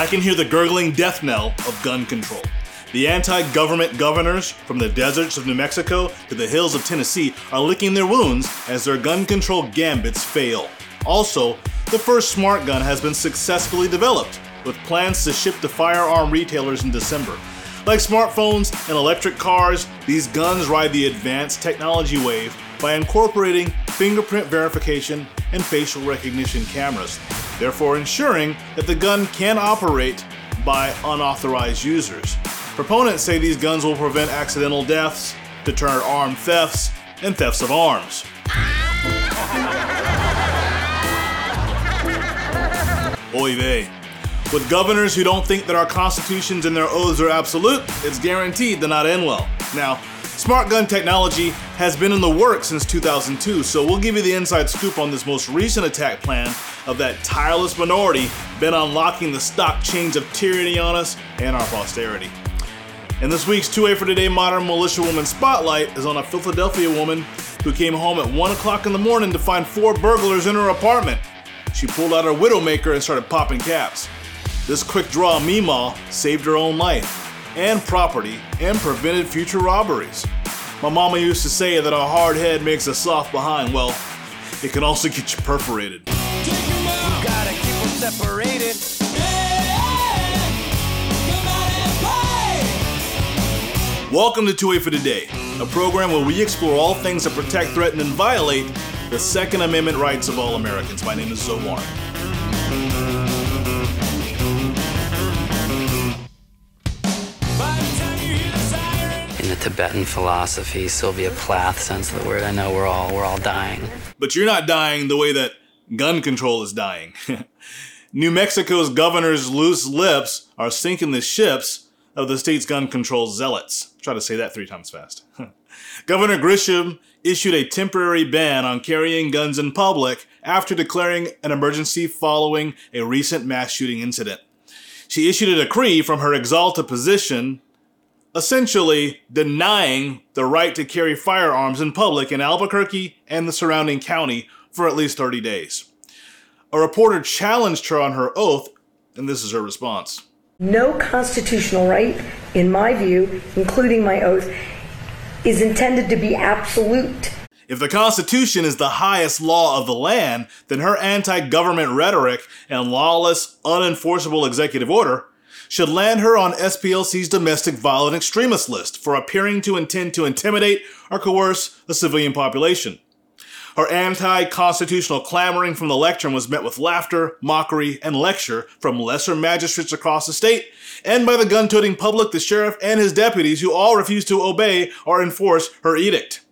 I can hear the gurgling death knell of gun control. The anti government governors from the deserts of New Mexico to the hills of Tennessee are licking their wounds as their gun control gambits fail. Also, the first smart gun has been successfully developed, with plans to ship to firearm retailers in December. Like smartphones and electric cars, these guns ride the advanced technology wave by incorporating fingerprint verification and facial recognition cameras, therefore ensuring that the gun can operate by unauthorized users. Proponents say these guns will prevent accidental deaths, deter armed thefts, and thefts of arms. Oy vey. With governors who don't think that our constitutions and their oaths are absolute, it's guaranteed to not end well. Now, smart gun technology has been in the works since 2002, so we'll give you the inside scoop on this most recent attack plan of that tireless minority been unlocking the stock chains of tyranny on us and our posterity. And this week's 2A for Today Modern Militia Woman Spotlight is on a Philadelphia woman who came home at 1 o'clock in the morning to find four burglars in her apartment. She pulled out her Widowmaker and started popping caps. This quick draw Meemaw saved her own life and property and prevented future robberies. My mama used to say that a hard head makes a soft behind. Well, it can also get you perforated. You gotta keep them separated. Welcome to 2A for Today, a program where we explore all things that protect, threaten, and violate the Second Amendment rights of all Americans. My name is Zoe Warren. in the Tibetan philosophy, Sylvia Plath sense of the word. I know we're all we're all dying. But you're not dying the way that gun control is dying. New Mexico's governor's loose lips are sinking the ships of the state's gun control zealots. Try to say that three times fast. Governor Grisham issued a temporary ban on carrying guns in public after declaring an emergency following a recent mass shooting incident. She issued a decree from her exalted position essentially denying the right to carry firearms in public in Albuquerque and the surrounding county for at least 30 days. A reporter challenged her on her oath, and this is her response. No constitutional right, in my view, including my oath, is intended to be absolute. If the Constitution is the highest law of the land, then her anti government rhetoric and lawless, unenforceable executive order should land her on SPLC's domestic violent extremist list for appearing to intend to intimidate or coerce a civilian population. Her anti constitutional clamoring from the lectern was met with laughter, mockery, and lecture from lesser magistrates across the state and by the gun toting public, the sheriff, and his deputies who all refused to obey or enforce her edict.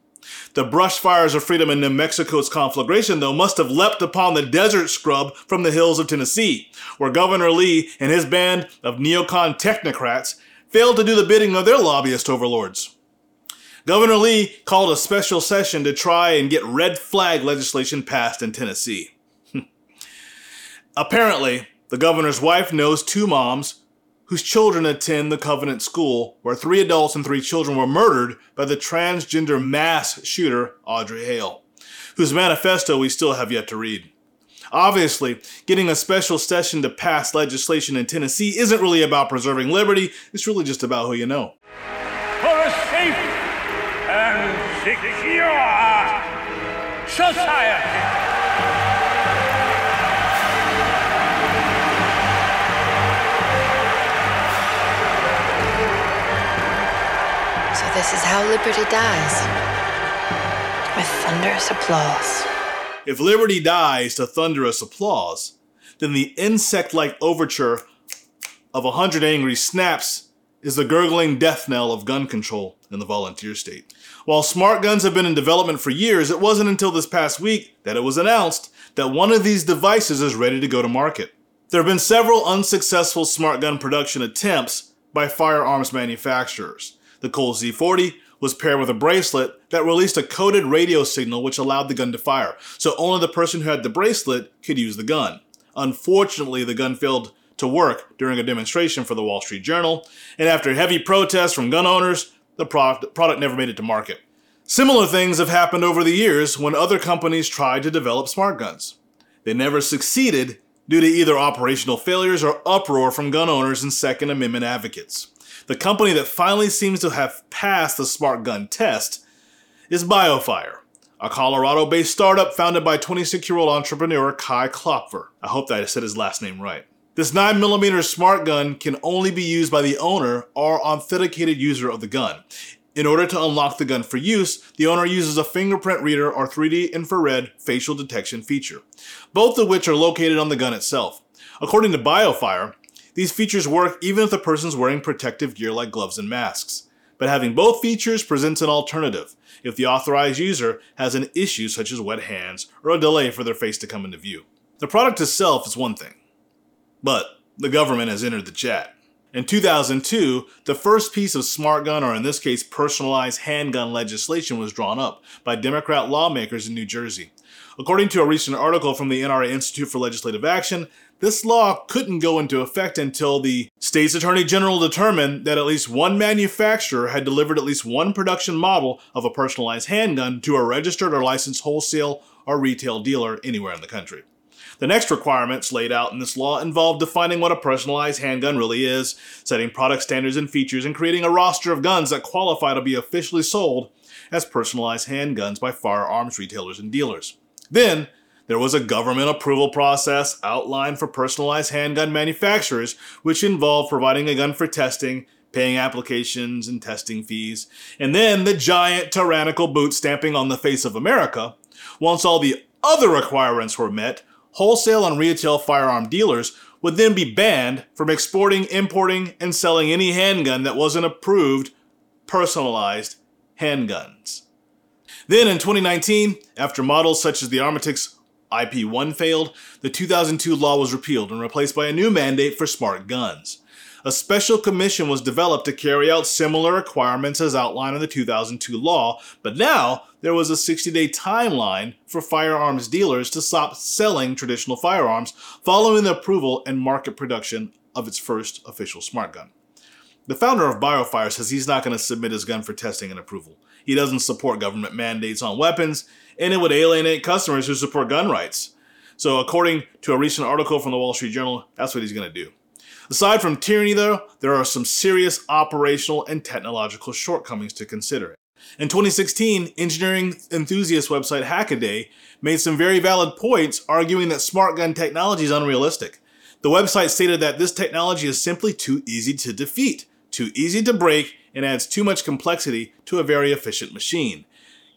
The brush fires of freedom in New Mexico's conflagration, though, must have leapt upon the desert scrub from the hills of Tennessee, where Governor Lee and his band of neocon technocrats failed to do the bidding of their lobbyist overlords. Governor Lee called a special session to try and get red flag legislation passed in Tennessee. Apparently, the governor's wife knows two moms whose children attend the Covenant School, where three adults and three children were murdered by the transgender mass shooter Audrey Hale, whose manifesto we still have yet to read. Obviously, getting a special session to pass legislation in Tennessee isn't really about preserving liberty, it's really just about who you know. for secure society. So this is how liberty dies. With thunderous applause. If liberty dies to thunderous applause, then the insect like overture of a hundred angry snaps is the gurgling death knell of gun control in the volunteer state. While smart guns have been in development for years, it wasn't until this past week that it was announced that one of these devices is ready to go to market. There have been several unsuccessful smart gun production attempts by firearms manufacturers. The Colt Z40 was paired with a bracelet that released a coded radio signal which allowed the gun to fire, so only the person who had the bracelet could use the gun. Unfortunately, the gun failed to work during a demonstration for the Wall Street Journal, and after heavy protests from gun owners, the product, product never made it to market. Similar things have happened over the years when other companies tried to develop smart guns. They never succeeded due to either operational failures or uproar from gun owners and Second Amendment advocates. The company that finally seems to have passed the smart gun test is BioFire, a Colorado based startup founded by 26 year old entrepreneur Kai Klopfer. I hope that I said his last name right. This 9mm smart gun can only be used by the owner or authenticated user of the gun. In order to unlock the gun for use, the owner uses a fingerprint reader or 3D infrared facial detection feature, both of which are located on the gun itself. According to BioFire, these features work even if the person's wearing protective gear like gloves and masks. But having both features presents an alternative if the authorized user has an issue such as wet hands or a delay for their face to come into view. The product itself is one thing, but the government has entered the chat. In 2002, the first piece of smart gun, or in this case, personalized handgun legislation, was drawn up by Democrat lawmakers in New Jersey. According to a recent article from the NRA Institute for Legislative Action, this law couldn't go into effect until the state's attorney general determined that at least one manufacturer had delivered at least one production model of a personalized handgun to a registered or licensed wholesale or retail dealer anywhere in the country. The next requirements laid out in this law involve defining what a personalized handgun really is, setting product standards and features, and creating a roster of guns that qualify to be officially sold as personalized handguns by firearms retailers and dealers. Then, there was a government approval process outlined for personalized handgun manufacturers, which involved providing a gun for testing, paying applications and testing fees, and then the giant tyrannical boot stamping on the face of America. Once all the other requirements were met, wholesale and retail firearm dealers would then be banned from exporting, importing, and selling any handgun that wasn't approved personalized handguns. Then in 2019, after models such as the Armatix IP1 failed, the 2002 law was repealed and replaced by a new mandate for smart guns. A special commission was developed to carry out similar requirements as outlined in the 2002 law, but now there was a 60 day timeline for firearms dealers to stop selling traditional firearms following the approval and market production of its first official smart gun. The founder of BioFire says he's not going to submit his gun for testing and approval. He doesn't support government mandates on weapons, and it would alienate customers who support gun rights. So, according to a recent article from the Wall Street Journal, that's what he's going to do. Aside from tyranny, though, there are some serious operational and technological shortcomings to consider. In 2016, engineering enthusiast website Hackaday made some very valid points arguing that smart gun technology is unrealistic. The website stated that this technology is simply too easy to defeat, too easy to break, and adds too much complexity to a very efficient machine.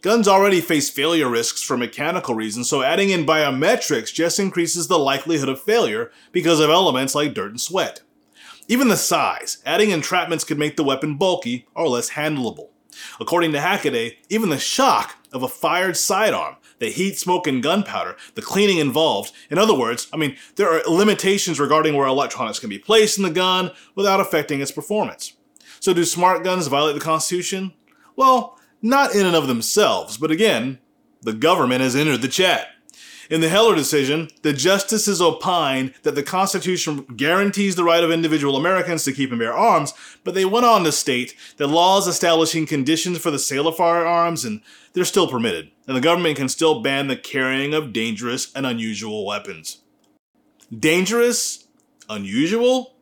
Guns already face failure risks for mechanical reasons, so adding in biometrics just increases the likelihood of failure because of elements like dirt and sweat. Even the size, adding entrapments could make the weapon bulky or less handleable. According to Hackaday, even the shock of a fired sidearm, the heat, smoke, and gunpowder, the cleaning involved, in other words, I mean, there are limitations regarding where electronics can be placed in the gun without affecting its performance. So, do smart guns violate the Constitution? Well, not in and of themselves, but again, the government has entered the chat. In the Heller decision, the justices opined that the Constitution guarantees the right of individual Americans to keep and bear arms, but they went on to state that laws establishing conditions for the sale of firearms and they're still permitted, and the government can still ban the carrying of dangerous and unusual weapons. Dangerous? Unusual?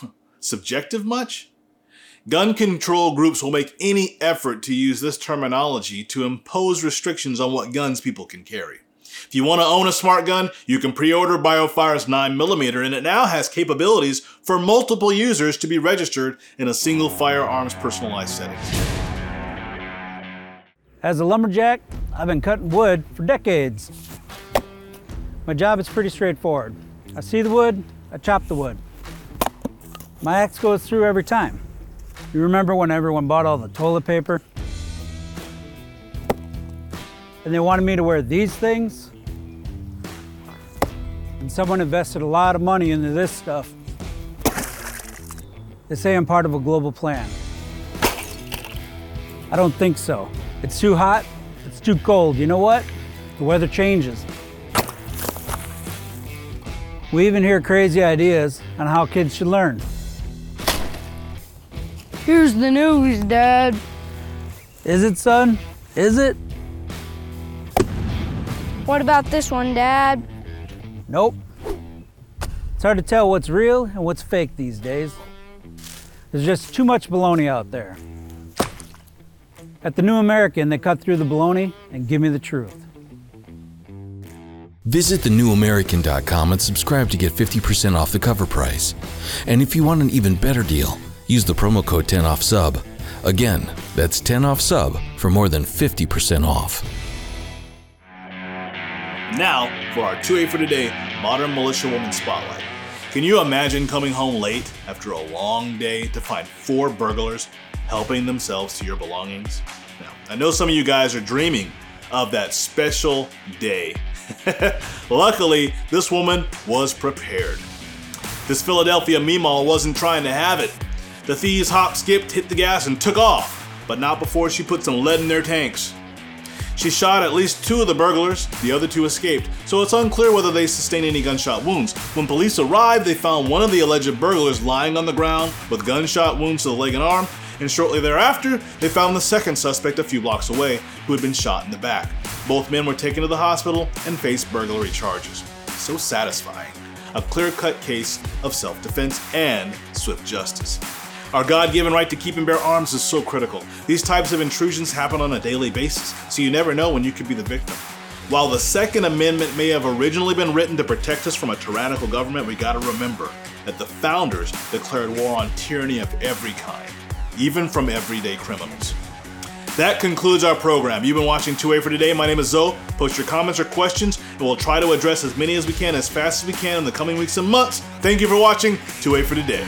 Subjective much? Gun control groups will make any effort to use this terminology to impose restrictions on what guns people can carry. If you want to own a smart gun, you can pre-order BioFire's 9mm and it now has capabilities for multiple users to be registered in a single firearms personalized setting. As a lumberjack, I've been cutting wood for decades. My job is pretty straightforward. I see the wood, I chop the wood. My axe goes through every time. You remember when everyone bought all the toilet paper? And they wanted me to wear these things? And someone invested a lot of money into this stuff. They say I'm part of a global plan. I don't think so. It's too hot, it's too cold. You know what? The weather changes. We even hear crazy ideas on how kids should learn. Here's the news, Dad. Is it, son? Is it? What about this one, Dad? Nope. It's hard to tell what's real and what's fake these days. There's just too much baloney out there. At the New American, they cut through the baloney and give me the truth. Visit thenewamerican.com and subscribe to get 50% off the cover price. And if you want an even better deal, use the promo code 10OFFSUB. Again, that's 10 off sub for more than 50% off. Now, for our 2A for today Modern Militia Woman Spotlight. Can you imagine coming home late after a long day to find four burglars helping themselves to your belongings? Now, I know some of you guys are dreaming of that special day. Luckily, this woman was prepared. This Philadelphia Meemaw wasn't trying to have it. The thieves hop skipped, hit the gas, and took off, but not before she put some lead in their tanks. She shot at least two of the burglars, the other two escaped, so it's unclear whether they sustained any gunshot wounds. When police arrived, they found one of the alleged burglars lying on the ground with gunshot wounds to the leg and arm, and shortly thereafter, they found the second suspect a few blocks away, who had been shot in the back. Both men were taken to the hospital and faced burglary charges. So satisfying. A clear cut case of self defense and swift justice. Our God given right to keep and bear arms is so critical. These types of intrusions happen on a daily basis, so you never know when you could be the victim. While the Second Amendment may have originally been written to protect us from a tyrannical government, we gotta remember that the founders declared war on tyranny of every kind, even from everyday criminals. That concludes our program. You've been watching 2A for today. My name is Zoe. Post your comments or questions, and we'll try to address as many as we can as fast as we can in the coming weeks and months. Thank you for watching 2A for today.